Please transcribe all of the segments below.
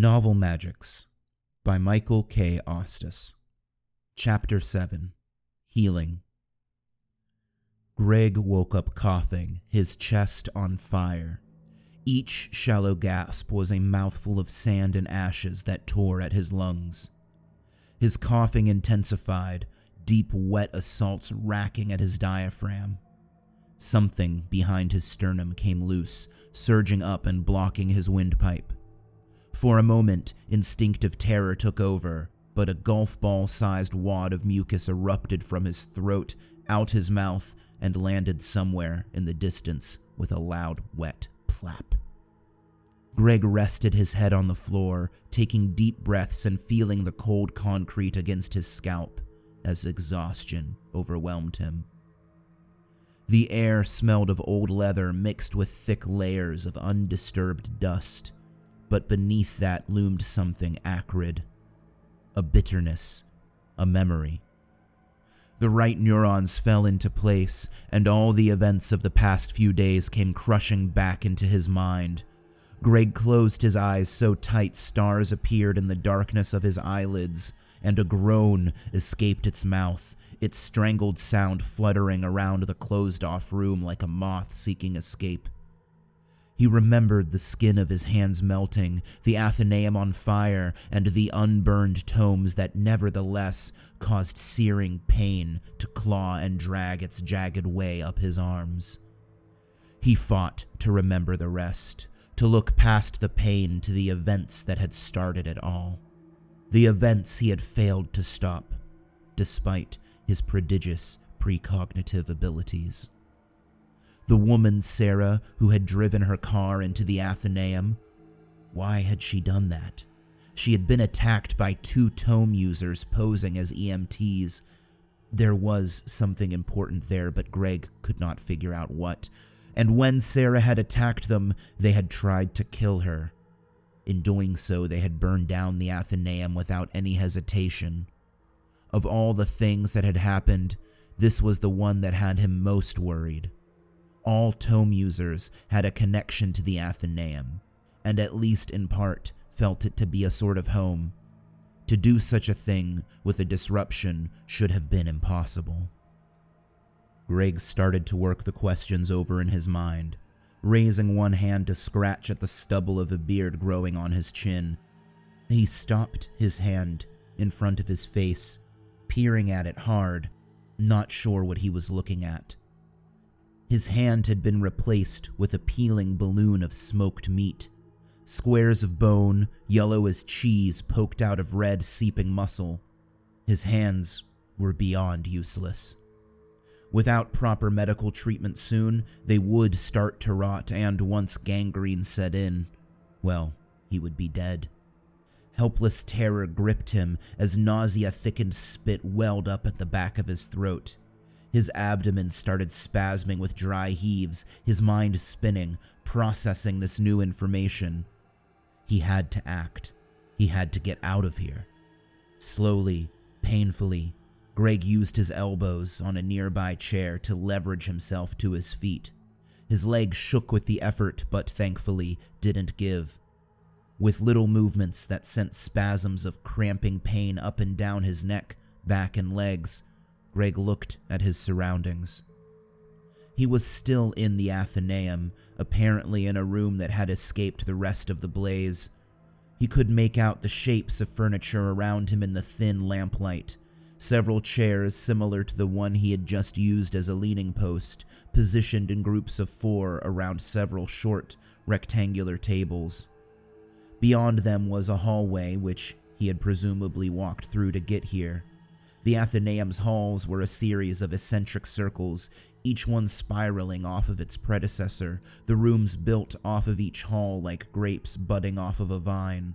Novel Magics by Michael K. Ostis. Chapter 7 Healing. Greg woke up coughing, his chest on fire. Each shallow gasp was a mouthful of sand and ashes that tore at his lungs. His coughing intensified, deep, wet assaults racking at his diaphragm. Something behind his sternum came loose, surging up and blocking his windpipe. For a moment, instinctive terror took over, but a golf ball sized wad of mucus erupted from his throat, out his mouth, and landed somewhere in the distance with a loud, wet plap. Greg rested his head on the floor, taking deep breaths and feeling the cold concrete against his scalp as exhaustion overwhelmed him. The air smelled of old leather mixed with thick layers of undisturbed dust, but beneath that loomed something acrid a bitterness, a memory. The right neurons fell into place, and all the events of the past few days came crushing back into his mind. Greg closed his eyes so tight stars appeared in the darkness of his eyelids, and a groan escaped its mouth, its strangled sound fluttering around the closed off room like a moth seeking escape. He remembered the skin of his hands melting, the Athenaeum on fire, and the unburned tomes that nevertheless caused searing pain to claw and drag its jagged way up his arms. He fought to remember the rest, to look past the pain to the events that had started it all. The events he had failed to stop, despite his prodigious precognitive abilities. The woman, Sarah, who had driven her car into the Athenaeum. Why had she done that? She had been attacked by two tome users posing as EMTs. There was something important there, but Greg could not figure out what. And when Sarah had attacked them, they had tried to kill her. In doing so, they had burned down the Athenaeum without any hesitation. Of all the things that had happened, this was the one that had him most worried all tome users had a connection to the Athenaeum, and at least in part felt it to be a sort of home. To do such a thing with a disruption should have been impossible. Greg started to work the questions over in his mind, raising one hand to scratch at the stubble of a beard growing on his chin. He stopped his hand in front of his face, peering at it hard, not sure what he was looking at. His hand had been replaced with a peeling balloon of smoked meat. Squares of bone, yellow as cheese, poked out of red, seeping muscle. His hands were beyond useless. Without proper medical treatment soon, they would start to rot, and once gangrene set in, well, he would be dead. Helpless terror gripped him as nausea thickened spit welled up at the back of his throat. His abdomen started spasming with dry heaves, his mind spinning, processing this new information. He had to act. He had to get out of here. Slowly, painfully, Greg used his elbows on a nearby chair to leverage himself to his feet. His legs shook with the effort, but thankfully didn't give. With little movements that sent spasms of cramping pain up and down his neck, back, and legs, Greg looked at his surroundings. He was still in the Athenaeum, apparently in a room that had escaped the rest of the blaze. He could make out the shapes of furniture around him in the thin lamplight. Several chairs similar to the one he had just used as a leaning post, positioned in groups of four around several short, rectangular tables. Beyond them was a hallway, which he had presumably walked through to get here. The Athenaeum's halls were a series of eccentric circles, each one spiraling off of its predecessor, the rooms built off of each hall like grapes budding off of a vine.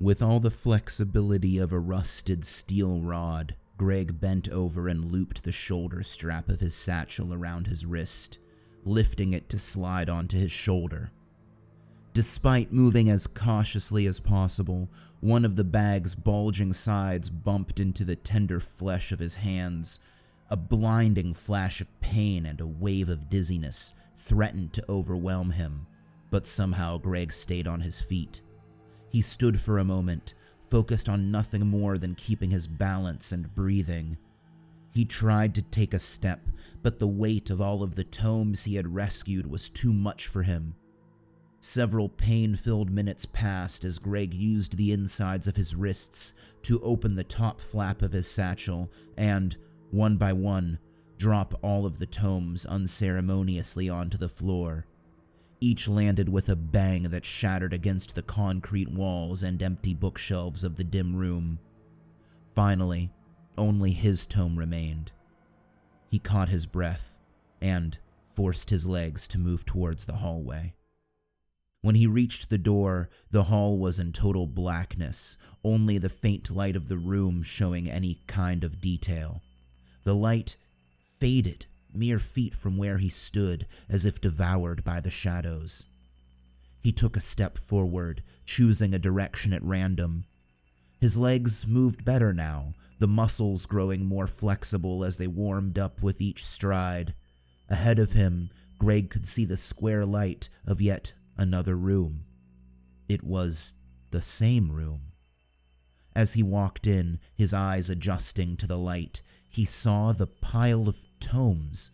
With all the flexibility of a rusted steel rod, Greg bent over and looped the shoulder strap of his satchel around his wrist, lifting it to slide onto his shoulder. Despite moving as cautiously as possible, one of the bag's bulging sides bumped into the tender flesh of his hands. A blinding flash of pain and a wave of dizziness threatened to overwhelm him, but somehow Greg stayed on his feet. He stood for a moment, focused on nothing more than keeping his balance and breathing. He tried to take a step, but the weight of all of the tomes he had rescued was too much for him. Several pain filled minutes passed as Greg used the insides of his wrists to open the top flap of his satchel and, one by one, drop all of the tomes unceremoniously onto the floor. Each landed with a bang that shattered against the concrete walls and empty bookshelves of the dim room. Finally, only his tome remained. He caught his breath and forced his legs to move towards the hallway. When he reached the door, the hall was in total blackness, only the faint light of the room showing any kind of detail. The light faded mere feet from where he stood, as if devoured by the shadows. He took a step forward, choosing a direction at random. His legs moved better now, the muscles growing more flexible as they warmed up with each stride. Ahead of him, Greg could see the square light of yet another room. It was the same room. As he walked in, his eyes adjusting to the light, he saw the pile of tomes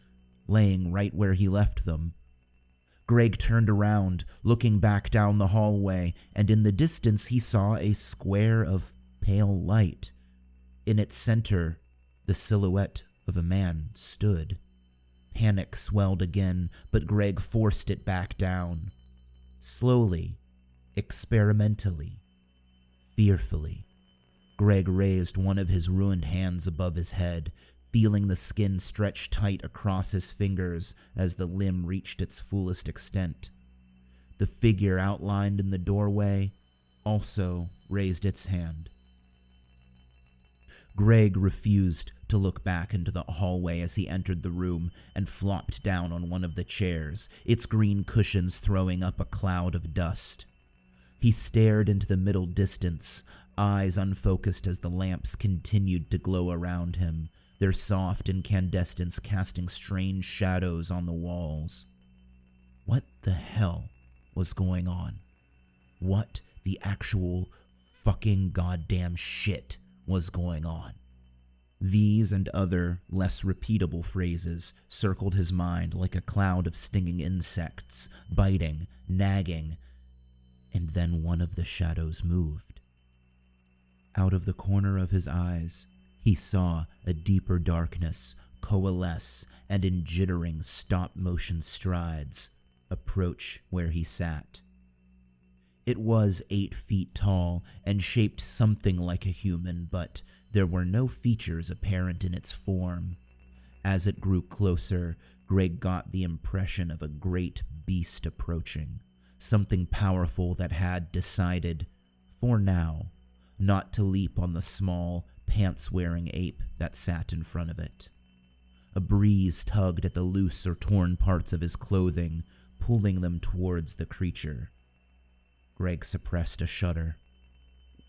laying right where he left them. Greg turned around, looking back down the hallway, and in the distance he saw a square of pale light. In its center, the silhouette of a man stood. Panic swelled again, but Greg forced it back down. Slowly, experimentally, fearfully, Greg raised one of his ruined hands above his head, feeling the skin stretch tight across his fingers as the limb reached its fullest extent. The figure outlined in the doorway also raised its hand. Greg refused to look back into the hallway as he entered the room and flopped down on one of the chairs, its green cushions throwing up a cloud of dust. He stared into the middle distance, eyes unfocused as the lamps continued to glow around him, their soft incandescence casting strange shadows on the walls. What the hell was going on? What the actual fucking goddamn shit was going on. These and other, less repeatable phrases circled his mind like a cloud of stinging insects, biting, nagging, and then one of the shadows moved. Out of the corner of his eyes, he saw a deeper darkness coalesce and in jittering stop motion strides approach where he sat. It was eight feet tall and shaped something like a human, but there were no features apparent in its form. As it grew closer, Greg got the impression of a great beast approaching, something powerful that had decided, for now, not to leap on the small, pants wearing ape that sat in front of it. A breeze tugged at the loose or torn parts of his clothing, pulling them towards the creature. Greg suppressed a shudder.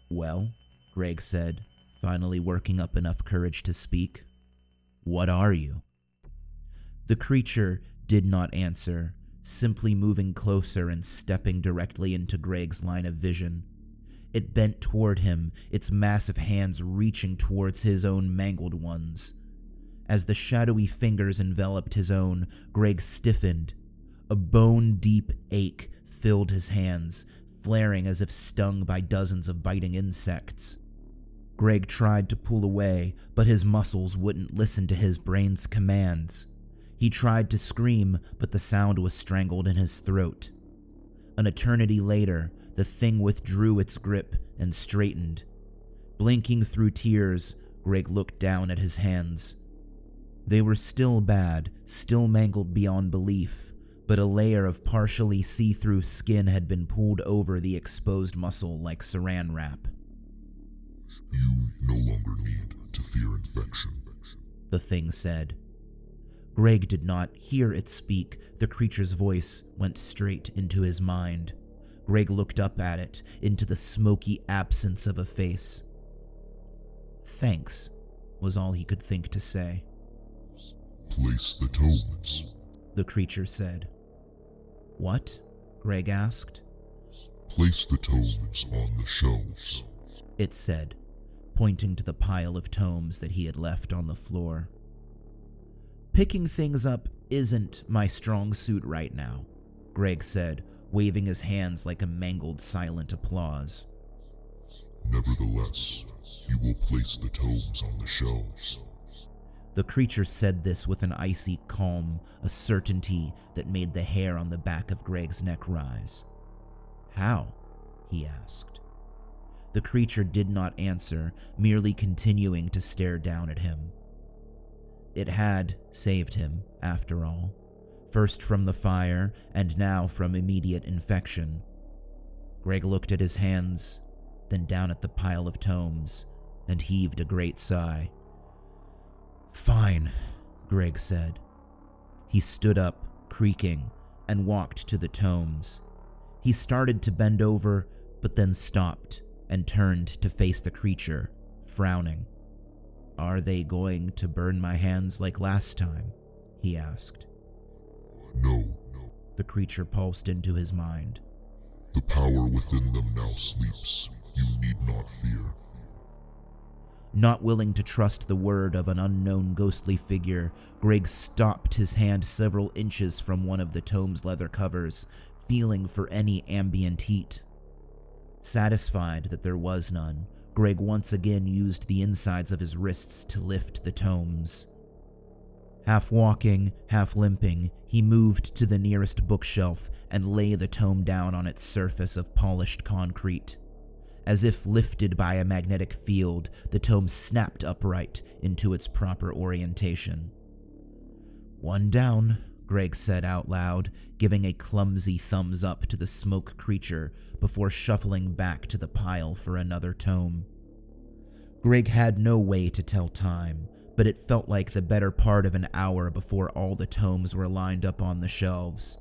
Well, Greg said, finally working up enough courage to speak. What are you? The creature did not answer, simply moving closer and stepping directly into Greg's line of vision. It bent toward him, its massive hands reaching towards his own mangled ones. As the shadowy fingers enveloped his own, Greg stiffened. A bone deep ache filled his hands, flaring as if stung by dozens of biting insects. Greg tried to pull away, but his muscles wouldn't listen to his brain's commands. He tried to scream, but the sound was strangled in his throat. An eternity later, the thing withdrew its grip and straightened. Blinking through tears, Greg looked down at his hands. They were still bad, still mangled beyond belief, but a layer of partially see through skin had been pulled over the exposed muscle like saran wrap. You no longer need to fear infection, the thing said. Greg did not hear it speak, the creature's voice went straight into his mind. Greg looked up at it, into the smoky absence of a face. Thanks, was all he could think to say. Place the tomes, the creature said. What? Greg asked. Place the tomes on the shelves. It said, pointing to the pile of tomes that he had left on the floor. Picking things up isn't my strong suit right now, Greg said, waving his hands like a mangled silent applause. Nevertheless, you will place the tomes on the shelves. The creature said this with an icy calm, a certainty that made the hair on the back of Greg's neck rise. How? he asked. The creature did not answer, merely continuing to stare down at him. It had saved him, after all, first from the fire and now from immediate infection. Greg looked at his hands, then down at the pile of tomes, and heaved a great sigh. Fine, Greg said. He stood up, creaking, and walked to the tomes. He started to bend over, but then stopped and turned to face the creature, frowning. Are they going to burn my hands like last time? he asked. No, no. The creature pulsed into his mind. the power within them now sleeps. You need not fear. Not willing to trust the word of an unknown ghostly figure, Greg stopped his hand several inches from one of the tome's leather covers, feeling for any ambient heat. Satisfied that there was none, Greg once again used the insides of his wrists to lift the tomes. Half walking, half limping, he moved to the nearest bookshelf and lay the tome down on its surface of polished concrete. As if lifted by a magnetic field, the tome snapped upright into its proper orientation. One down, Greg said out loud, giving a clumsy thumbs up to the smoke creature before shuffling back to the pile for another tome. Greg had no way to tell time, but it felt like the better part of an hour before all the tomes were lined up on the shelves.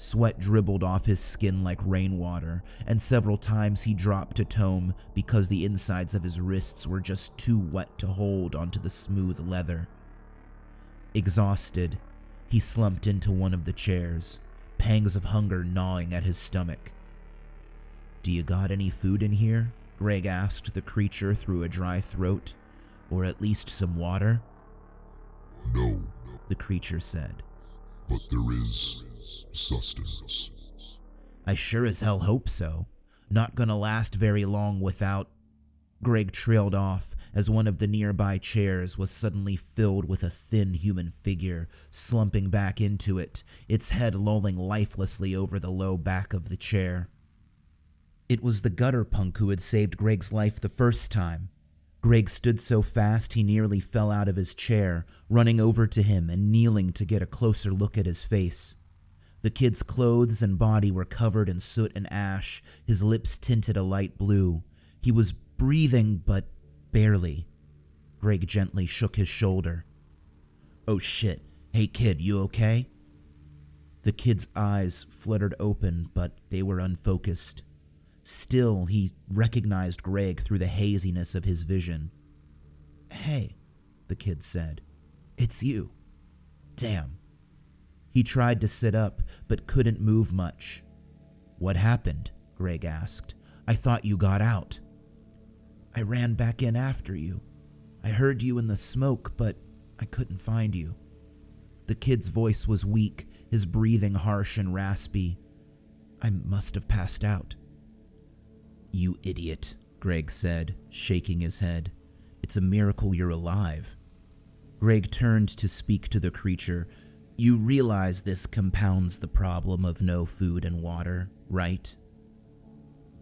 Sweat dribbled off his skin like rainwater, and several times he dropped a tome because the insides of his wrists were just too wet to hold onto the smooth leather. Exhausted, he slumped into one of the chairs, pangs of hunger gnawing at his stomach. Do you got any food in here? Greg asked the creature through a dry throat. Or at least some water? No, The creature said. but there is sustenance. I sure as hell hope so. Not gonna last very long without. Greg trailed off as one of the nearby chairs was suddenly filled with a thin human figure, slumping back into it, its head lolling lifelessly over the low back of the chair. It was the gutter punk who had saved Greg's life the first time. Greg stood so fast he nearly fell out of his chair, running over to him and kneeling to get a closer look at his face. The kid's clothes and body were covered in soot and ash, his lips tinted a light blue. He was breathing, but barely. Greg gently shook his shoulder. Oh shit. Hey kid, you okay? The kid's eyes fluttered open, but they were unfocused. Still, he recognized Greg through the haziness of his vision. Hey, the kid said. It's you. Damn. He tried to sit up, but couldn't move much. What happened? Greg asked. I thought you got out. I ran back in after you. I heard you in the smoke, but I couldn't find you. The kid's voice was weak, his breathing harsh and raspy. I must have passed out. You idiot, Greg said, shaking his head. It's a miracle you're alive. Greg turned to speak to the creature. You realize this compounds the problem of no food and water, right?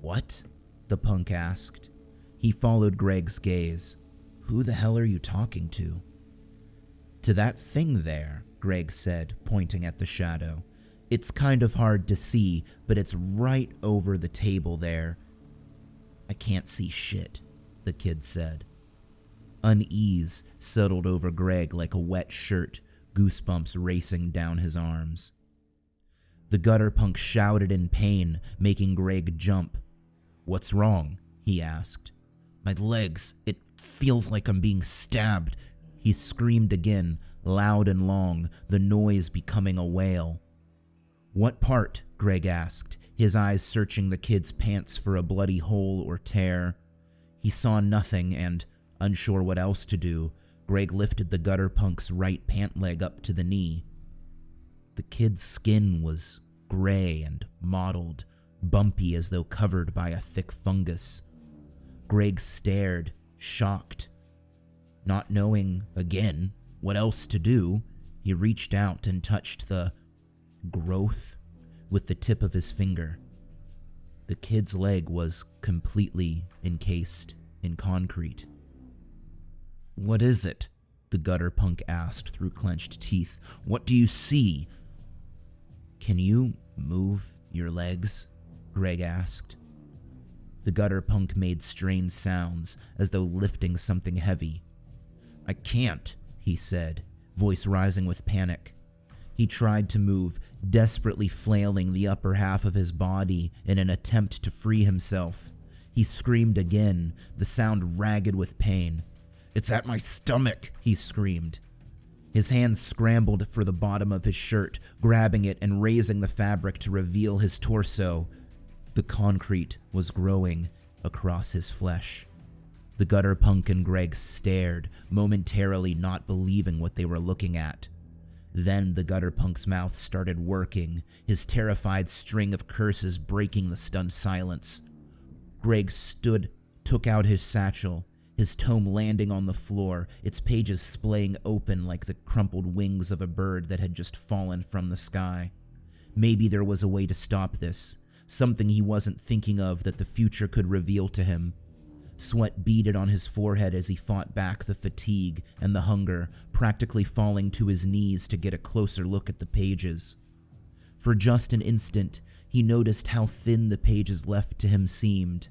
What? The punk asked. He followed Greg's gaze. Who the hell are you talking to? To that thing there, Greg said, pointing at the shadow. It's kind of hard to see, but it's right over the table there. I can't see shit, the kid said. Unease settled over Greg like a wet shirt, goosebumps racing down his arms. The gutter punk shouted in pain, making Greg jump. What's wrong? he asked. My legs, it feels like I'm being stabbed. He screamed again, loud and long, the noise becoming a wail. What part? Greg asked, his eyes searching the kid's pants for a bloody hole or tear. He saw nothing, and, unsure what else to do, Greg lifted the gutter punk's right pant leg up to the knee. The kid's skin was gray and mottled, bumpy as though covered by a thick fungus. Greg stared, shocked. Not knowing, again, what else to do, he reached out and touched the growth with the tip of his finger. The kid's leg was completely encased in concrete. What is it? The gutter punk asked through clenched teeth. What do you see? Can you move your legs? Greg asked. The gutter punk made strange sounds as though lifting something heavy. I can't, he said, voice rising with panic. He tried to move, desperately flailing the upper half of his body in an attempt to free himself. He screamed again, the sound ragged with pain. It's at my stomach, he screamed. His hands scrambled for the bottom of his shirt, grabbing it and raising the fabric to reveal his torso. The concrete was growing across his flesh. The gutter punk and Greg stared, momentarily not believing what they were looking at. Then the gutter punk's mouth started working, his terrified string of curses breaking the stunned silence. Greg stood, took out his satchel, his tome landing on the floor, its pages splaying open like the crumpled wings of a bird that had just fallen from the sky. Maybe there was a way to stop this, something he wasn't thinking of that the future could reveal to him. Sweat beaded on his forehead as he fought back the fatigue and the hunger, practically falling to his knees to get a closer look at the pages. For just an instant, he noticed how thin the pages left to him seemed.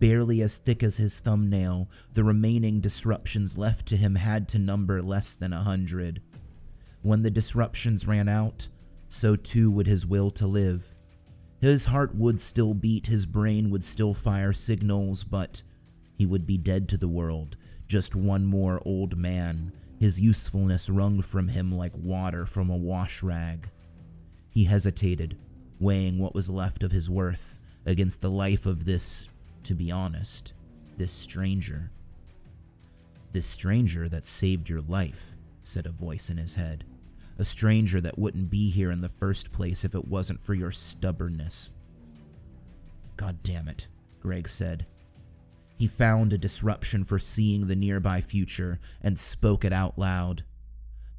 Barely as thick as his thumbnail, the remaining disruptions left to him had to number less than a hundred. When the disruptions ran out, so too would his will to live. His heart would still beat, his brain would still fire signals, but he would be dead to the world, just one more old man, his usefulness wrung from him like water from a wash rag. He hesitated, weighing what was left of his worth against the life of this, to be honest, this stranger. This stranger that saved your life, said a voice in his head. A stranger that wouldn't be here in the first place if it wasn't for your stubbornness. God damn it, Greg said, he found a disruption for seeing the nearby future and spoke it out loud.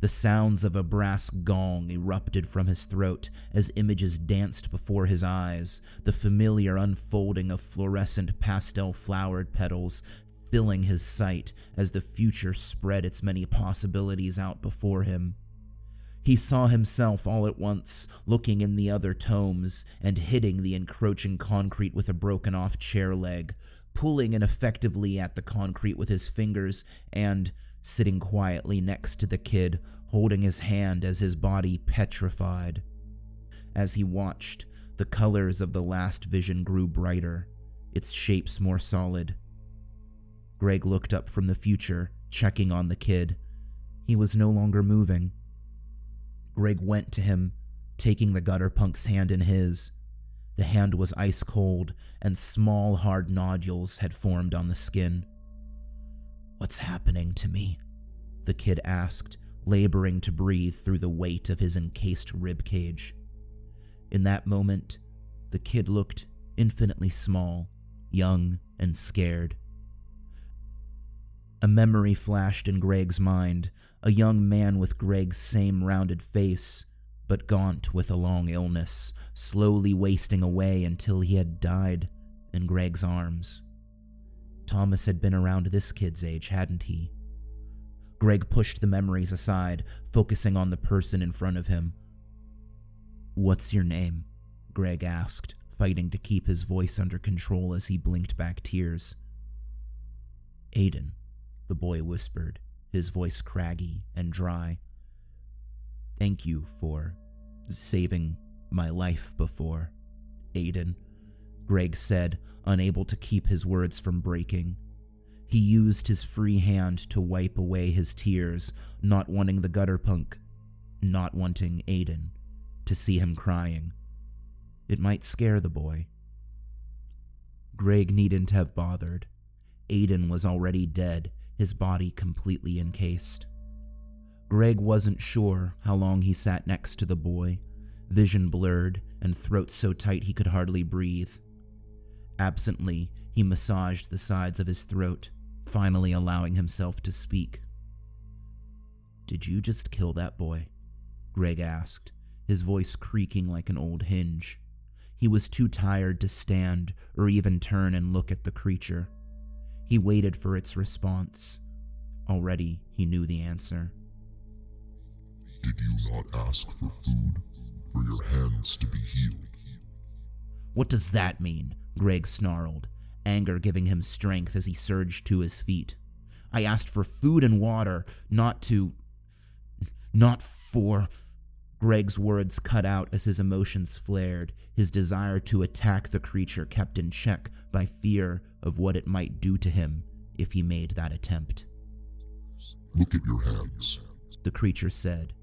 The sounds of a brass gong erupted from his throat as images danced before his eyes, the familiar unfolding of fluorescent pastel flowered petals filling his sight as the future spread its many possibilities out before him. He saw himself all at once, looking in the other tomes and hitting the encroaching concrete with a broken off chair leg, pulling ineffectively at the concrete with his fingers, and sitting quietly next to the kid, holding his hand as his body petrified. As he watched, the colors of the last vision grew brighter, its shapes more solid. Greg looked up from the future, checking on the kid. He was no longer moving. Greg went to him, taking the gutter punk's hand in his. The hand was ice cold, and small, hard nodules had formed on the skin. What's happening to me? The kid asked, laboring to breathe through the weight of his encased rib cage. In that moment, the kid looked infinitely small, young, and scared. A memory flashed in Greg's mind, a young man with Greg's same rounded face, but gaunt with a long illness, slowly wasting away until he had died in Greg's arms. Thomas had been around this kid's age, hadn't he? Greg pushed the memories aside, focusing on the person in front of him. What's your name? Greg asked, fighting to keep his voice under control as he blinked back tears. Aiden, the boy whispered, his voice craggy and dry. Thank you for saving my life before, Aiden, Greg said, unable to keep his words from breaking. He used his free hand to wipe away his tears, not wanting the gutter punk, not wanting Aiden, to see him crying. It might scare the boy. Greg needn't have bothered. Aiden was already dead, his body completely encased. Greg wasn't sure how long he sat next to the boy, vision blurred and throat so tight he could hardly breathe. Absently, he massaged the sides of his throat, finally allowing himself to speak. Did you just kill that boy? Greg asked, his voice creaking like an old hinge. He was too tired to stand or even turn and look at the creature. He waited for its response. Already, he knew the answer. Did you not ask for food? For your hands to be healed? What does that mean? Greg snarled, anger giving him strength as he surged to his feet. I asked for food and water, not to. not for. Greg's words cut out as his emotions flared, his desire to attack the creature kept in check by fear of what it might do to him if he made that attempt. Look at your hands, the creature said.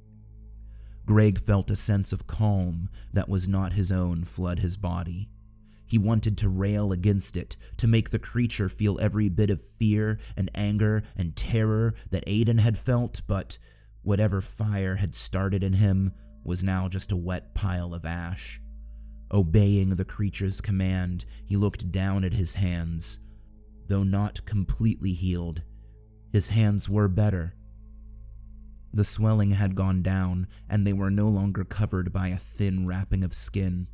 Greg felt a sense of calm that was not his own flood his body. He wanted to rail against it, to make the creature feel every bit of fear and anger and terror that Aiden had felt, but whatever fire had started in him was now just a wet pile of ash. Obeying the creature's command, he looked down at his hands. Though not completely healed, his hands were better. The swelling had gone down, and they were no longer covered by a thin wrapping of skin.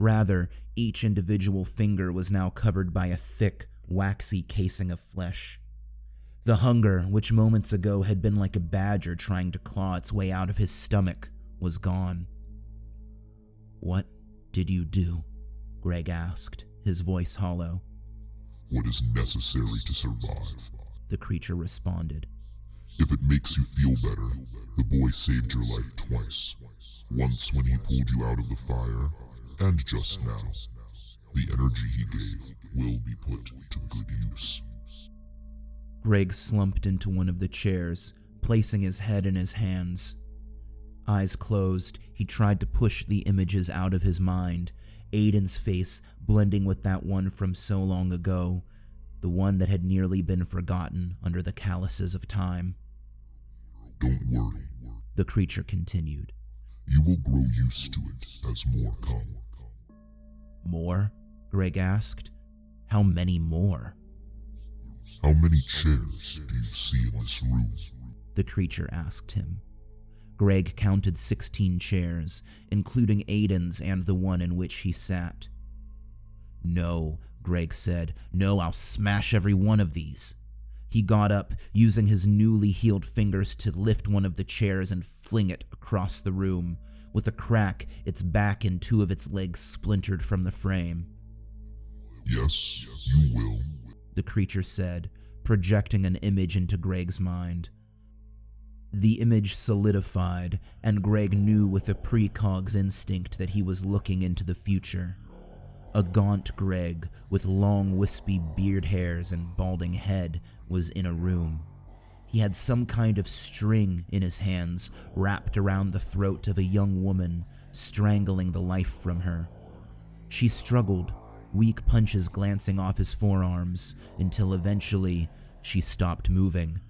Rather, each individual finger was now covered by a thick, waxy casing of flesh. The hunger, which moments ago had been like a badger trying to claw its way out of his stomach, was gone. What did you do? Greg asked, his voice hollow. What is necessary to survive? The creature responded. If it makes you feel better, the boy saved your life twice. Once when he pulled you out of the fire, and just now. The energy he gave will be put to good use. Greg slumped into one of the chairs, placing his head in his hands. Eyes closed, he tried to push the images out of his mind, Aiden's face blending with that one from so long ago, the one that had nearly been forgotten under the calluses of time. Don't worry, the creature continued. You will grow used to it as more come. More? Greg asked. How many more? How many chairs do you see in this room? The creature asked him. Greg counted 16 chairs, including Aiden's and the one in which he sat. No, Greg said. No, I'll smash every one of these. He got up, using his newly healed fingers to lift one of the chairs and fling it across the room. With a crack, its back and two of its legs splintered from the frame. Yes, you will, the creature said, projecting an image into Greg's mind. The image solidified, and Greg knew with a precog's instinct that he was looking into the future. A gaunt Greg with long wispy beard hairs and balding head was in a room. He had some kind of string in his hands wrapped around the throat of a young woman, strangling the life from her. She struggled, weak punches glancing off his forearms, until eventually she stopped moving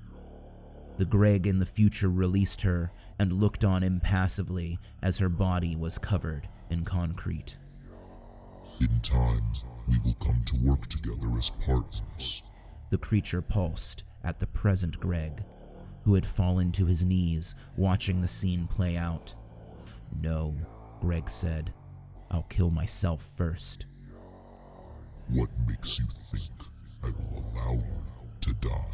the Greg in the future released her and looked on impassively as her body was covered in concrete. In time, we will come to work together as partners. The creature pulsed at the present Greg, who had fallen to his knees watching the scene play out. No, Greg said. I'll kill myself first. What makes you think I will allow you to die?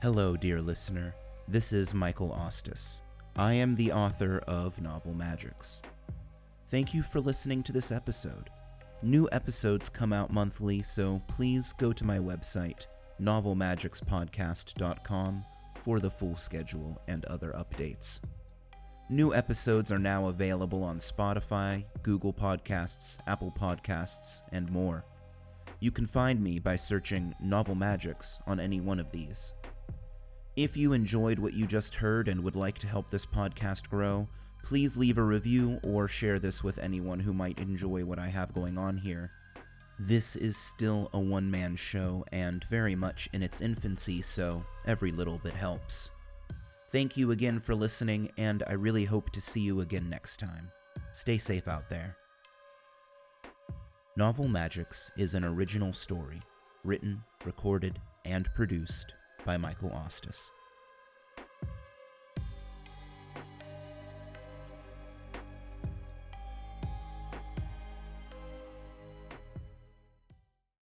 Hello, dear listener. This is Michael Ostis. I am the author of Novel Magics. Thank you for listening to this episode. New episodes come out monthly, so please go to my website, novelmagicspodcast.com, for the full schedule and other updates. New episodes are now available on Spotify, Google Podcasts, Apple Podcasts, and more. You can find me by searching Novel Magics on any one of these. If you enjoyed what you just heard and would like to help this podcast grow, please leave a review or share this with anyone who might enjoy what I have going on here. This is still a one man show and very much in its infancy, so every little bit helps. Thank you again for listening, and I really hope to see you again next time. Stay safe out there. Novel Magics is an original story, written, recorded, and produced by Michael Ostis.